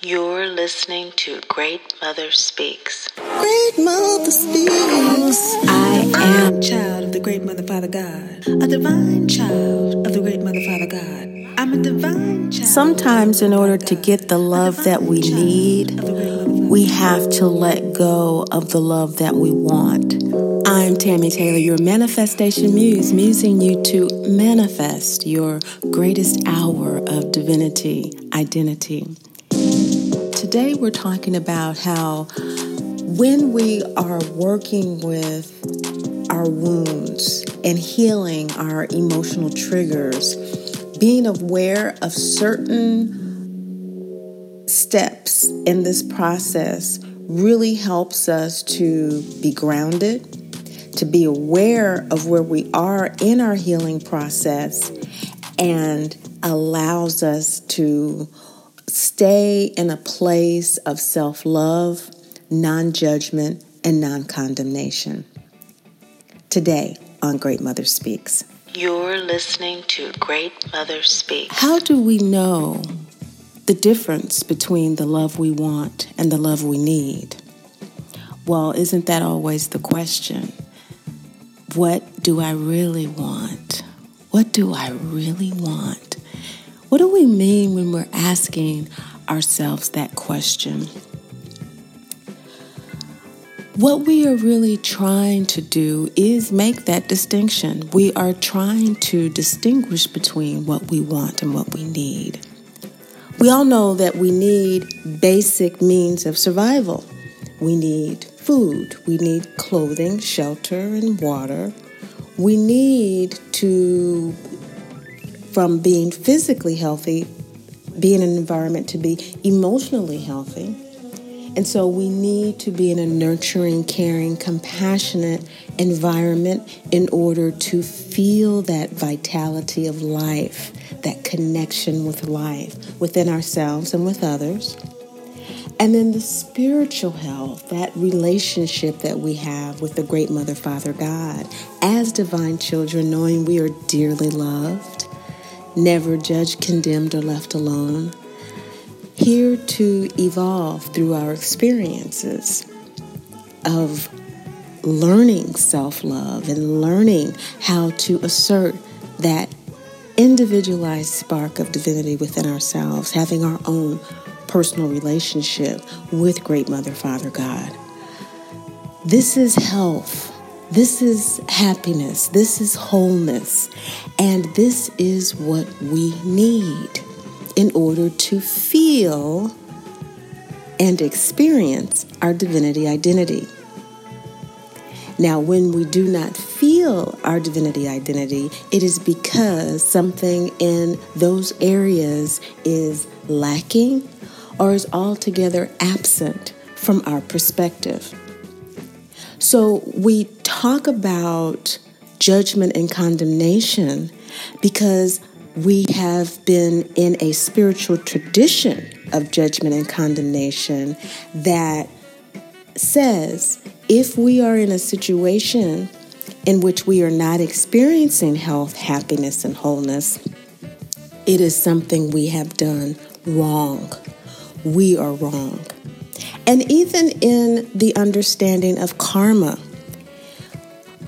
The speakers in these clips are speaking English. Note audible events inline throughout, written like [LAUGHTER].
You're listening to Great Mother Speaks. Great Mother Speaks. I am a child of the Great Mother Father God, a divine child of the Great Mother Father God. I'm a divine child. Sometimes, in order to get the love that we need, we have to let go of the love that we want. I'm Tammy Taylor, your manifestation muse, musing you to manifest your greatest hour of divinity, identity. Today, we're talking about how when we are working with our wounds and healing our emotional triggers, being aware of certain steps in this process really helps us to be grounded, to be aware of where we are in our healing process, and allows us to stay in a place of self love, non judgment, and non condemnation. Today on Great Mother Speaks. You're listening to Great Mother Speaks. How do we know the difference between the love we want and the love we need? Well, isn't that always the question? What do I really want? What do I really want? What do we mean when we're asking ourselves that question? What we are really trying to do is make that distinction. We are trying to distinguish between what we want and what we need. We all know that we need basic means of survival. We need food, we need clothing, shelter, and water. We need to from being physically healthy, be in an environment to be emotionally healthy. And so we need to be in a nurturing, caring, compassionate environment in order to feel that vitality of life, that connection with life within ourselves and with others. And then the spiritual health, that relationship that we have with the great Mother, Father, God, as divine children, knowing we are dearly loved never judged, condemned, or left alone. Here to evolve through our experiences of learning self love and learning how to assert that individualized spark of divinity within ourselves, having our own personal relationship with Great Mother, Father God. This is health. This is happiness. This is wholeness. And this is what we need in order to feel and experience our divinity identity. Now, when we do not feel our divinity identity, it is because something in those areas is lacking or is altogether absent from our perspective. So we talk about judgment and condemnation because we have been in a spiritual tradition of judgment and condemnation that says if we are in a situation in which we are not experiencing health, happiness, and wholeness, it is something we have done wrong. We are wrong. And even in the understanding of karma,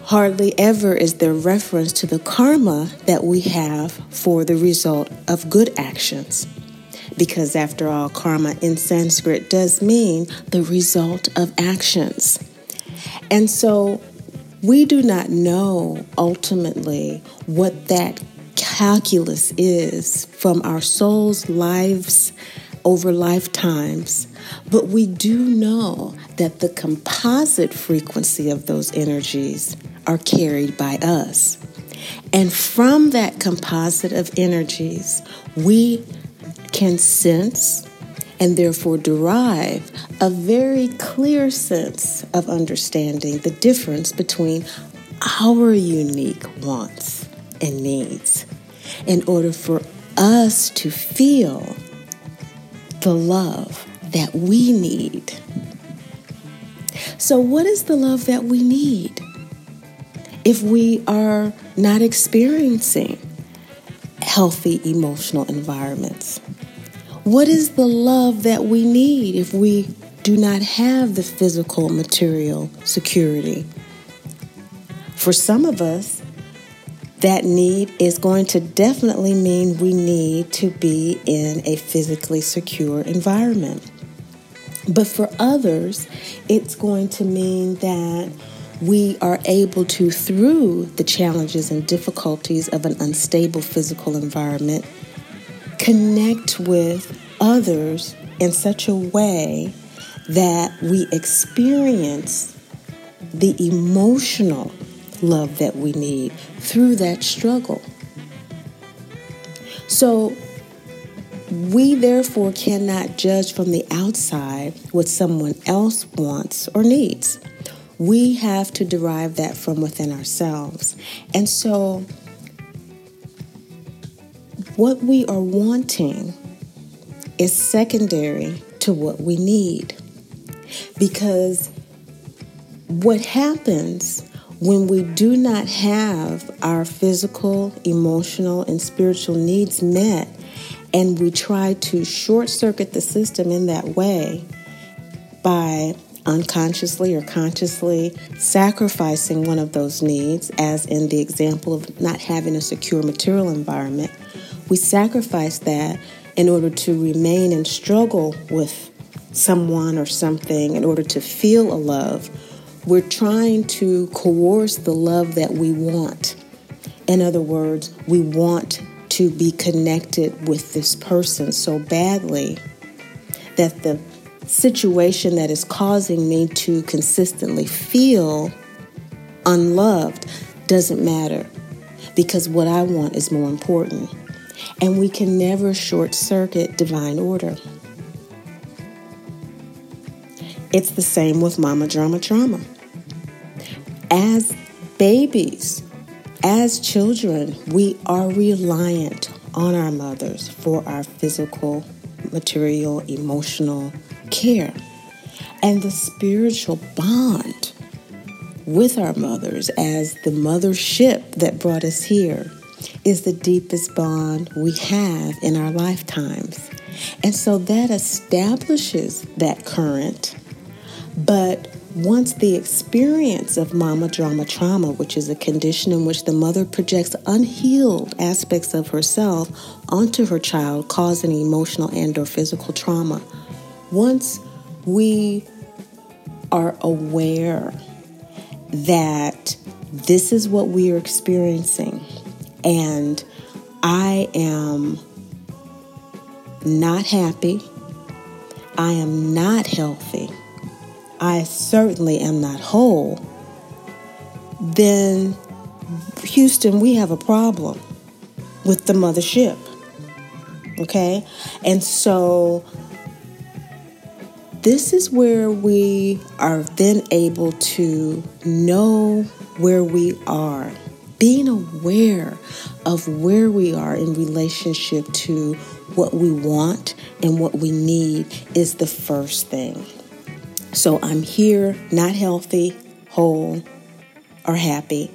hardly ever is there reference to the karma that we have for the result of good actions. Because after all, karma in Sanskrit does mean the result of actions. And so we do not know ultimately what that calculus is from our soul's lives over lifetimes but we do know that the composite frequency of those energies are carried by us. And from that composite of energies, we can sense and therefore derive a very clear sense of understanding the difference between our unique wants and needs in order for us to feel the love that we need. So, what is the love that we need if we are not experiencing healthy emotional environments? What is the love that we need if we do not have the physical material security? For some of us, that need is going to definitely mean we need to be in a physically secure environment. But for others, it's going to mean that we are able to, through the challenges and difficulties of an unstable physical environment, connect with others in such a way that we experience the emotional love that we need through that struggle. So, we therefore cannot judge from the outside what someone else wants or needs. We have to derive that from within ourselves. And so, what we are wanting is secondary to what we need. Because what happens when we do not have our physical, emotional, and spiritual needs met, and we try to short circuit the system in that way by unconsciously or consciously sacrificing one of those needs, as in the example of not having a secure material environment, we sacrifice that in order to remain and struggle with someone or something in order to feel a love we're trying to coerce the love that we want. In other words, we want to be connected with this person so badly that the situation that is causing me to consistently feel unloved doesn't matter because what I want is more important. And we can never short circuit divine order. It's the same with mama drama trauma. As babies, as children, we are reliant on our mothers for our physical, material, emotional care. And the spiritual bond with our mothers as the mothership that brought us here is the deepest bond we have in our lifetimes. And so that establishes that current but once the experience of mama drama trauma, which is a condition in which the mother projects unhealed aspects of herself onto her child, causing emotional and or physical trauma, once we are aware that this is what we are experiencing and I am not happy, I am not healthy I certainly am not whole, then Houston, we have a problem with the mothership. Okay? And so this is where we are then able to know where we are. Being aware of where we are in relationship to what we want and what we need is the first thing. So I'm here, not healthy, whole, or happy,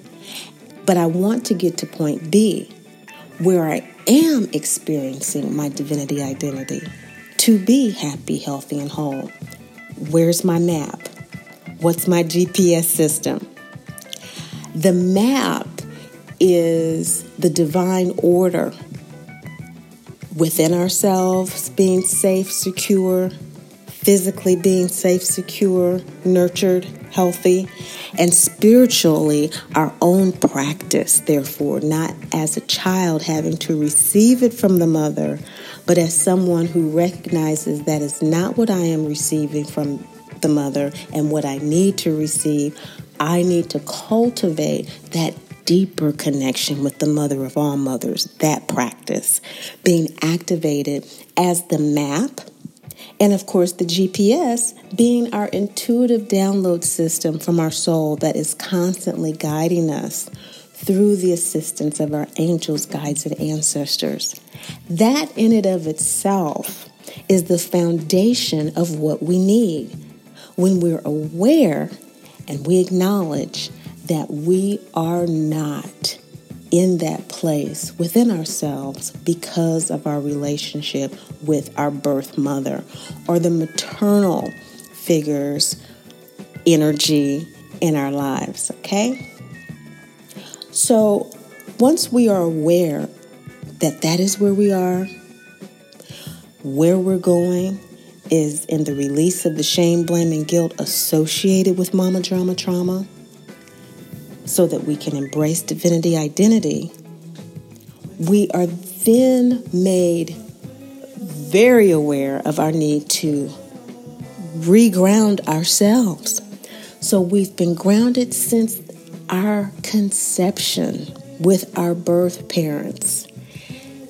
but I want to get to point B, where I am experiencing my divinity identity to be happy, healthy, and whole. Where's my map? What's my GPS system? The map is the divine order within ourselves, being safe, secure, physically being safe, secure, nurtured, healthy, and spiritually our own practice, therefore, not as a child having to receive it from the mother, but as someone who recognizes that is not what I am receiving from the mother and what I need to receive. I need to cultivate that deeper connection with the mother of all mothers, that practice being activated as the map and of course, the GPS being our intuitive download system from our soul that is constantly guiding us through the assistance of our angels, guides, and ancestors. That in and of itself is the foundation of what we need. When we're aware and we acknowledge that we are not in that place within ourselves because of our relationship with our birth mother or the maternal figures energy in our lives, okay? So, once we are aware that that is where we are, where we're going is in the release of the shame, blame, and guilt associated with mama drama trauma so that we can embrace divinity identity, we are then made very aware of our need to reground ourselves. So we've been grounded since our conception with our birth parents,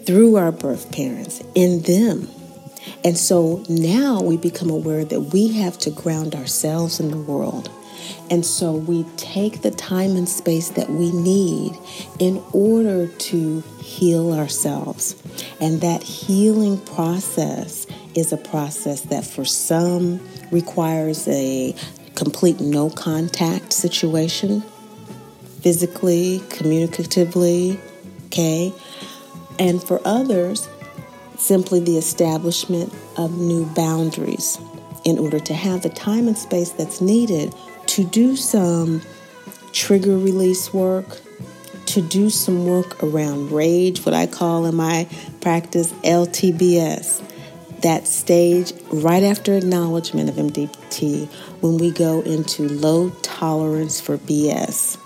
through our birth parents, in them. And so now we become aware that we have to ground ourselves in the world. And so we take the time and space that we need in order to heal ourselves. And that healing process is a process that for some requires a complete no contact situation, physically, communicatively, okay? And for others, simply the establishment of new boundaries in order to have the time and space that's needed to do some trigger release work, to do some work around rage, what I call in my practice LTBS. That stage right after acknowledgement of MDT when we go into low tolerance for BS.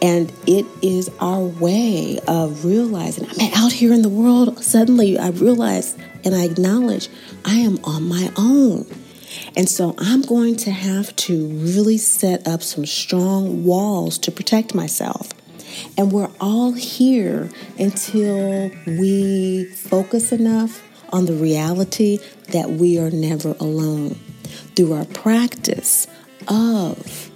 And it is our way of realizing, I'm out here in the world, suddenly I realize and I acknowledge I am on my own. And so I'm going to have to really set up some strong walls to protect myself. And we're all here until we focus enough on the reality that we are never alone. Through our practice of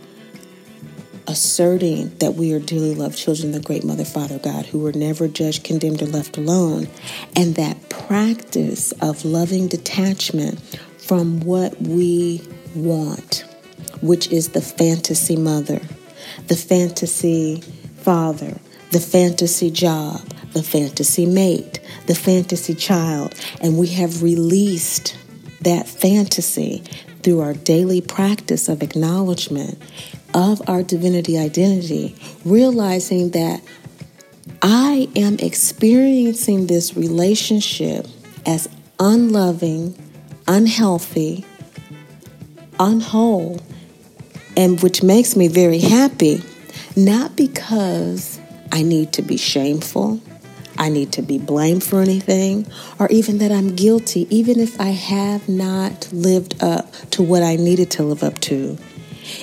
asserting that we are dearly loved children of the great Mother, Father, God, who were never judged, condemned, or left alone, and that practice of loving detachment from what we want, which is the fantasy mother, the fantasy father, the fantasy job, the fantasy mate, the fantasy child, and we have released that fantasy through our daily practice of acknowledgement of our divinity identity, realizing that I am experiencing this relationship as unloving, unhealthy, unwhole, and which makes me very happy, not because I need to be shameful, I need to be blamed for anything, or even that I'm guilty, even if I have not lived up to what I needed to live up to.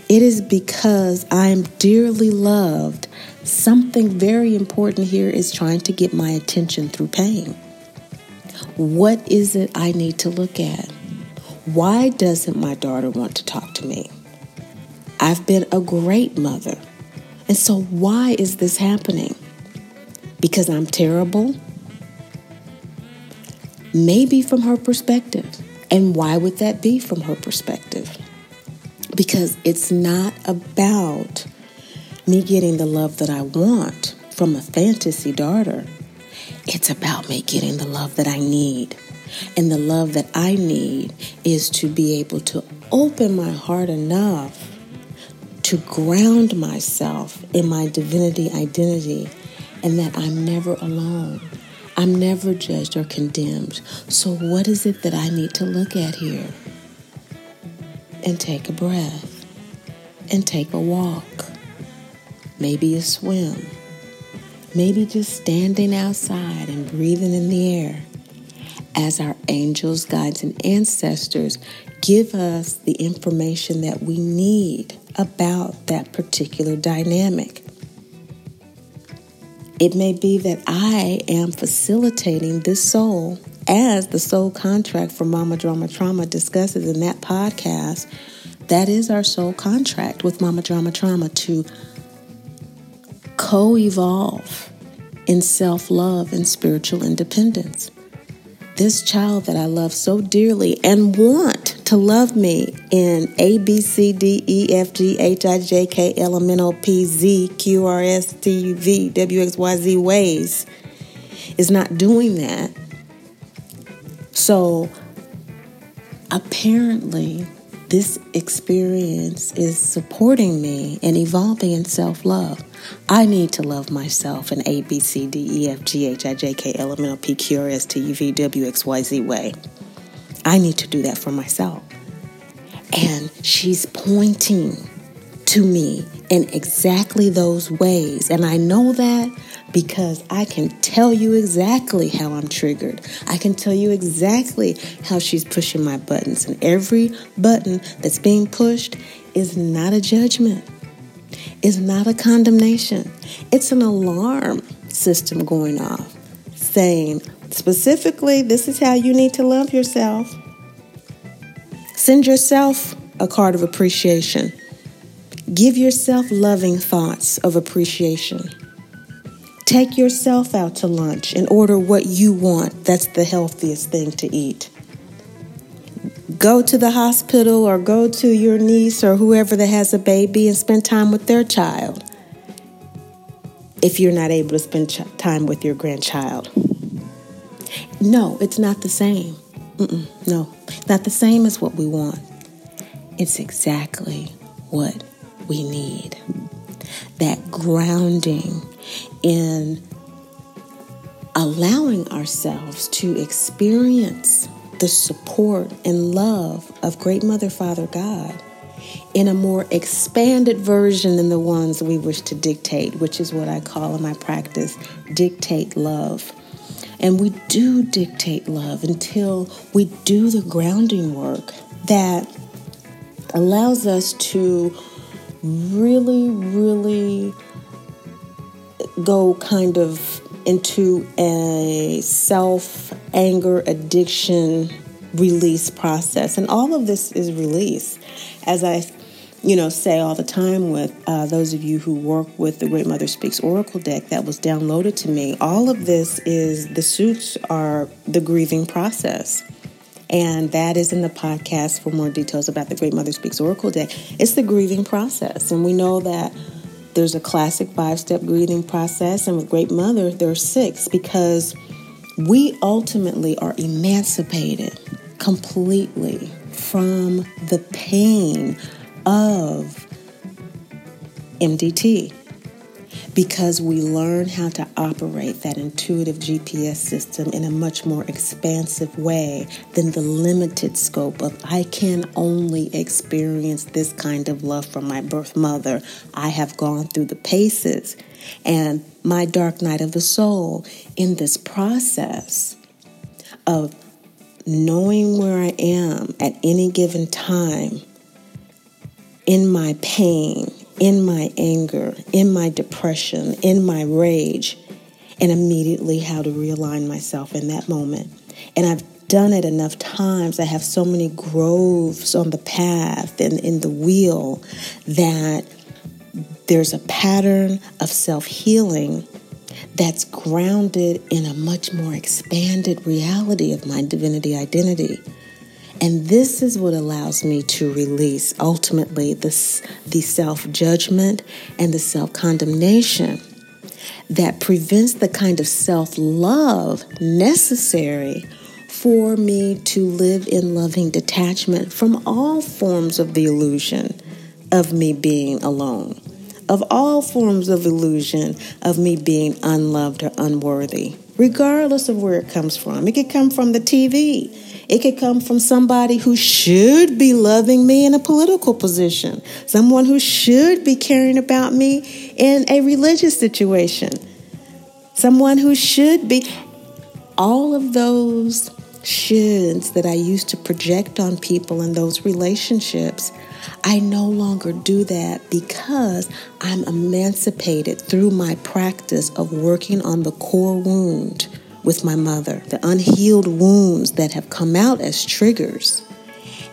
It is because I'm dearly loved. Something very important here is trying to get my attention through pain. What is it I need to look at? Why doesn't my daughter want to talk to me? I've been a great mother. And so, why is this happening? Because I'm terrible? Maybe from her perspective. And why would that be from her perspective? because it's not about me getting the love that I want from a fantasy daughter. It's about me getting the love that I need. And the love that I need is to be able to open my heart enough to ground myself in my divinity identity and that I'm never alone. I'm never judged or condemned. So, what is it that I need to look at here? and take a breath and take a walk, maybe a swim, maybe just standing outside and breathing in the air as our angels, guides, and ancestors give us the information that we need about that particular dynamic. It may be that I am facilitating this soul as the soul contract for Mama Drama Trauma discusses in that podcast, that is our soul contract with Mama Drama Trauma to co evolve in self love and spiritual independence. This child that I love so dearly and want to love me in A, B, C, D, E, F, G, H, I, J, K, L, M, N, O, P, Z, Q, R, S, T, U, V, W, X, Y, Z ways is not doing that. So apparently, this experience is supporting me and evolving in self love. I need to love myself in A, B, C, D, E, F, G, H, I, J, K, L, M, N, O, P, Q, R, S, T, U, V, W, X, Y, Z way. I need to do that for myself. And she's pointing to me in exactly those ways. And I know that because I can tell you exactly how I'm triggered. I can tell you exactly how she's pushing my buttons. And every button that's being pushed is not a judgment, is not a condemnation. It's an alarm system going off saying, specifically, this is how you need to love yourself. Send yourself a card of appreciation. Give yourself loving thoughts of appreciation. Take yourself out to lunch and order what you want. That's the healthiest thing to eat. Go to the hospital or go to your niece or whoever that has a baby and spend time with their child if you're not able to spend ch- time with your grandchild. No, it's not the same. Mm-mm, no, not the same as what we want. It's exactly what we need. That grounding in allowing ourselves to experience the support and love of Great Mother Father God in a more expanded version than the ones we wish to dictate, which is what I call in my practice dictate love. And we do dictate love until we do the grounding work that allows us to really, really go kind of into a self anger addiction release process. And all of this is release. As I you know, say all the time with uh, those of you who work with the Great Mother Speaks Oracle deck that was downloaded to me. All of this is the suits are the grieving process. And that is in the podcast for more details about the Great Mother Speaks Oracle deck. It's the grieving process. And we know that there's a classic five step grieving process. And with Great Mother, there are six because we ultimately are emancipated completely from the pain of MDT because we learn how to operate that intuitive GPS system in a much more expansive way than the limited scope of I can only experience this kind of love from my birth mother. I have gone through the paces and my dark night of the soul in this process of knowing where I am at any given time in my pain in my anger, in my depression, in my rage, and immediately how to realign myself in that moment. And I've done it enough times. I have so many groves on the path and in the wheel that there's a pattern of self healing that's grounded in a much more expanded reality of my divinity identity. And this is what allows me to release ultimately this, the self judgment and the self condemnation that prevents the kind of self love necessary for me to live in loving detachment from all forms of the illusion of me being alone, of all forms of illusion of me being unloved or unworthy, regardless of where it comes from. It could come from the TV. It could come from somebody who should be loving me in a political position, someone who should be caring about me in a religious situation, someone who should be. All of those shoulds that I used to project on people in those relationships, I no longer do that because I'm emancipated through my practice of working on the core wound with my mother. The unhealed wounds that have come out as triggers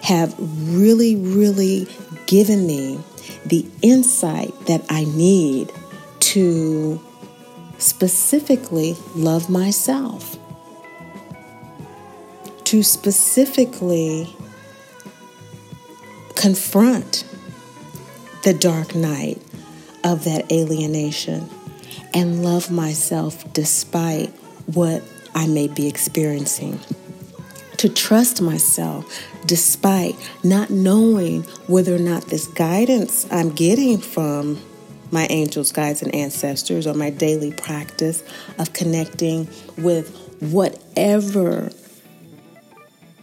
have really, really given me the insight that I need to specifically love myself, to specifically confront the dark night of that alienation and love myself despite what I may be experiencing. To trust myself despite not knowing whether or not this guidance I'm getting from my angels, guides, and ancestors or my daily practice of connecting with whatever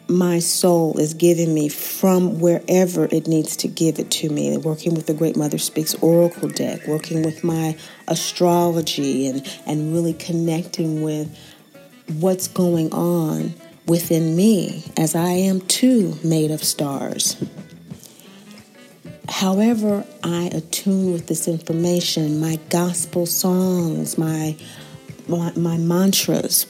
my soul is giving me from wherever it needs to give it to me. Working with the Great Mother Speaks Oracle deck, working with my astrology, and, and really connecting with what's going on within me, as I am too made of stars. However, I attune with this information, my gospel songs, my, my, my mantras,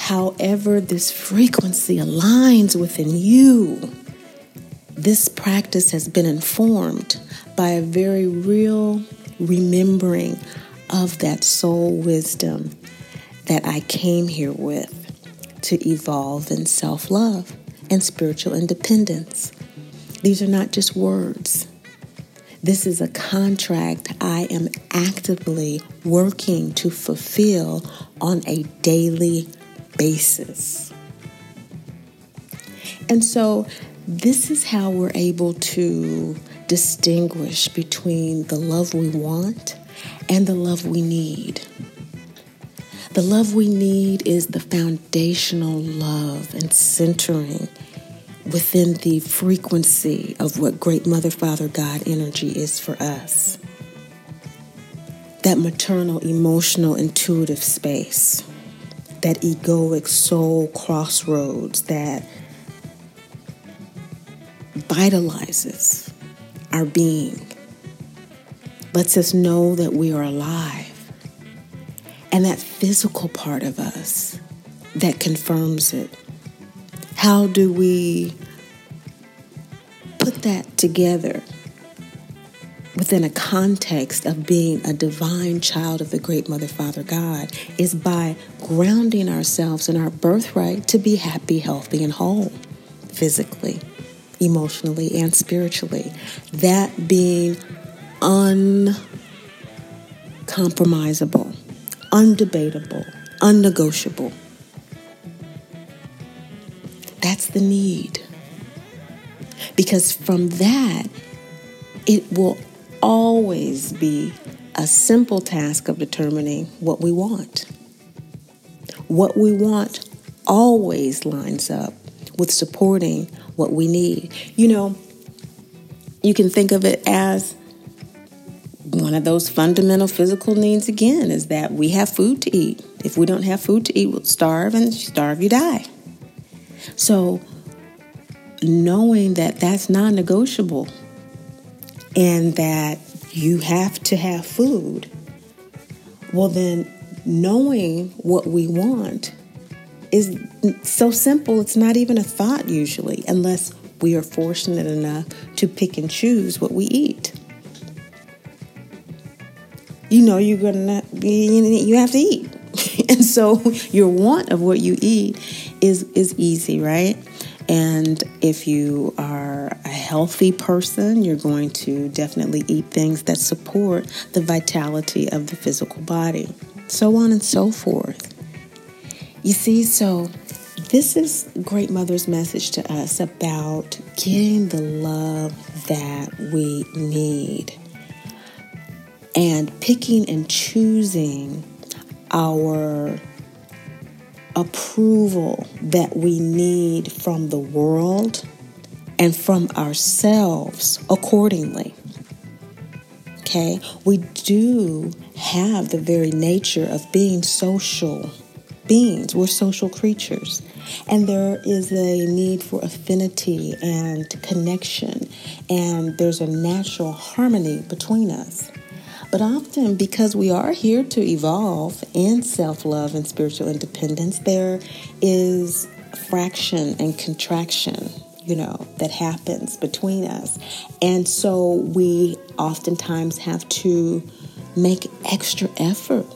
however this frequency aligns within you, this practice has been informed by a very real remembering of that soul wisdom that I came here with to evolve in self love and spiritual independence. These are not just words. This is a contract I am actively working to fulfill on a daily basis. And so, this is how we're able to distinguish between the love we want and the love we need. The love we need is the foundational love and centering within the frequency of what Great Mother, Father, God energy is for us. That maternal, emotional, intuitive space, that egoic soul crossroads that vitalizes our being, lets us know that we are alive and that physical part of us that confirms it. How do we put that together within a context of being a divine child of the great Mother, Father, God is by grounding ourselves in our birthright to be happy, healthy, and whole physically, emotionally, and spiritually. That being uncompromisable undebatable, unnegotiable. That's the need. Because from that, it will always be a simple task of determining what we want. What we want always lines up with supporting what we need. You know, you can think of it as one of those fundamental physical needs again is that we have food to eat. If we don't have food to eat, we'll starve, and starve, you die. So, knowing that that's non negotiable and that you have to have food, well, then knowing what we want is so simple, it's not even a thought usually, unless we are fortunate enough to pick and choose what we eat. You know you're gonna you have to eat. [LAUGHS] And so your want of what you eat is is easy right? And if you are a healthy person you're going to definitely eat things that support the vitality of the physical body. So on and so forth. You see so this is great mother's message to us about getting the love that we need and picking and choosing our approval that we need from the world and from ourselves accordingly. Okay, we do have the very nature of being social beings, we're social creatures. And there is a need for affinity and connection, and there's a natural harmony between us. But often, because we are here to evolve in self love and spiritual independence, there is fraction and contraction, you know, that happens between us. And so we oftentimes have to make extra effort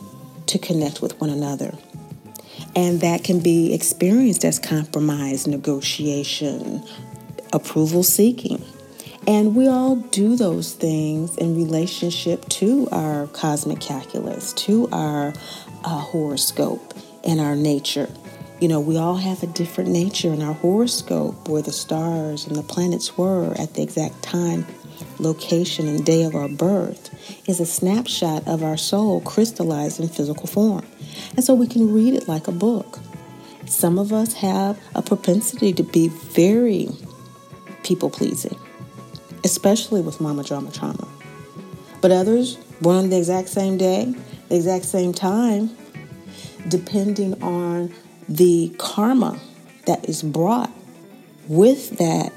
to connect with one another. And that can be experienced as compromise, negotiation, approval seeking. And we all do those things in relationship to our cosmic calculus, to our uh, horoscope, and our nature. You know, we all have a different nature in our horoscope where the stars and the planets were at the exact time, location, and day of our birth is a snapshot of our soul crystallized in physical form. And so we can read it like a book. Some of us have a propensity to be very people pleasing, especially with mama drama trauma. But others, born on the exact same day, the exact same time, depending on the karma that is brought with that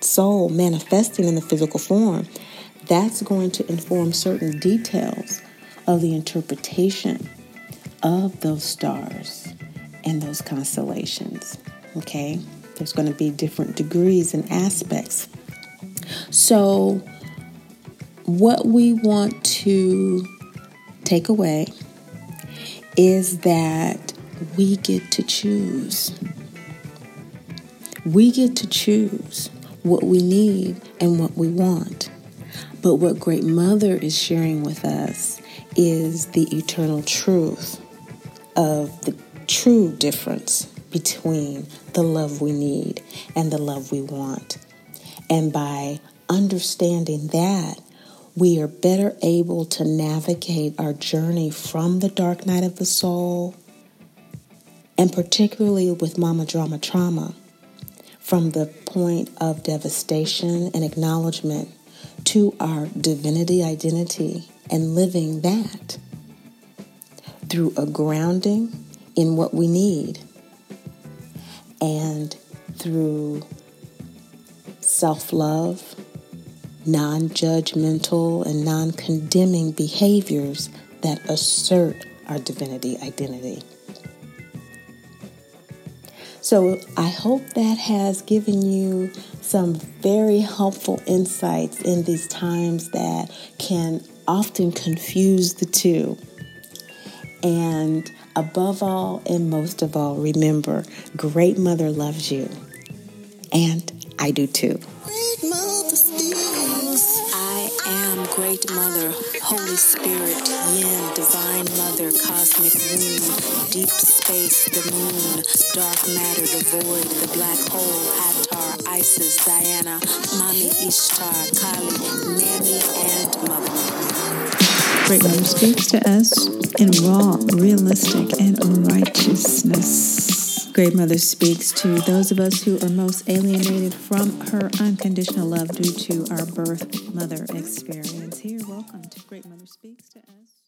soul manifesting in the physical form, that's going to inform certain details of the interpretation of those stars and those constellations. Okay? There's going to be different degrees and aspects. So, what we want to take away is that we get to choose. We get to choose what we need and what we want. But what Great Mother is sharing with us is the eternal truth of the true difference between the love we need and the love we want. And by understanding that, we are better able to navigate our journey from the dark night of the soul, and particularly with mama drama trauma, from the point of devastation and acknowledgement to our divinity identity and living that through a grounding in what we need and through self love non judgmental, and non condemning behaviors that assert our divinity identity. So, I hope that has given you some very helpful insights in these times that can often confuse the two. And above all and most of all, remember Great Mother loves you. And I do too. Great Mother, Holy Spirit, Yin, Divine Mother, Cosmic Womb, Deep Space, the Moon, Dark Matter, the Void, the Black Hole, Atar, Isis, Diana, Mami Ishtar, Kali, Nanny, and Mother Great Mother speaks to us in raw, realistic, and righteousness. Great Mother speaks to those of us who are most alienated from her unconditional love due to our birth mother experience. Here, welcome to Great Mother Speaks to us.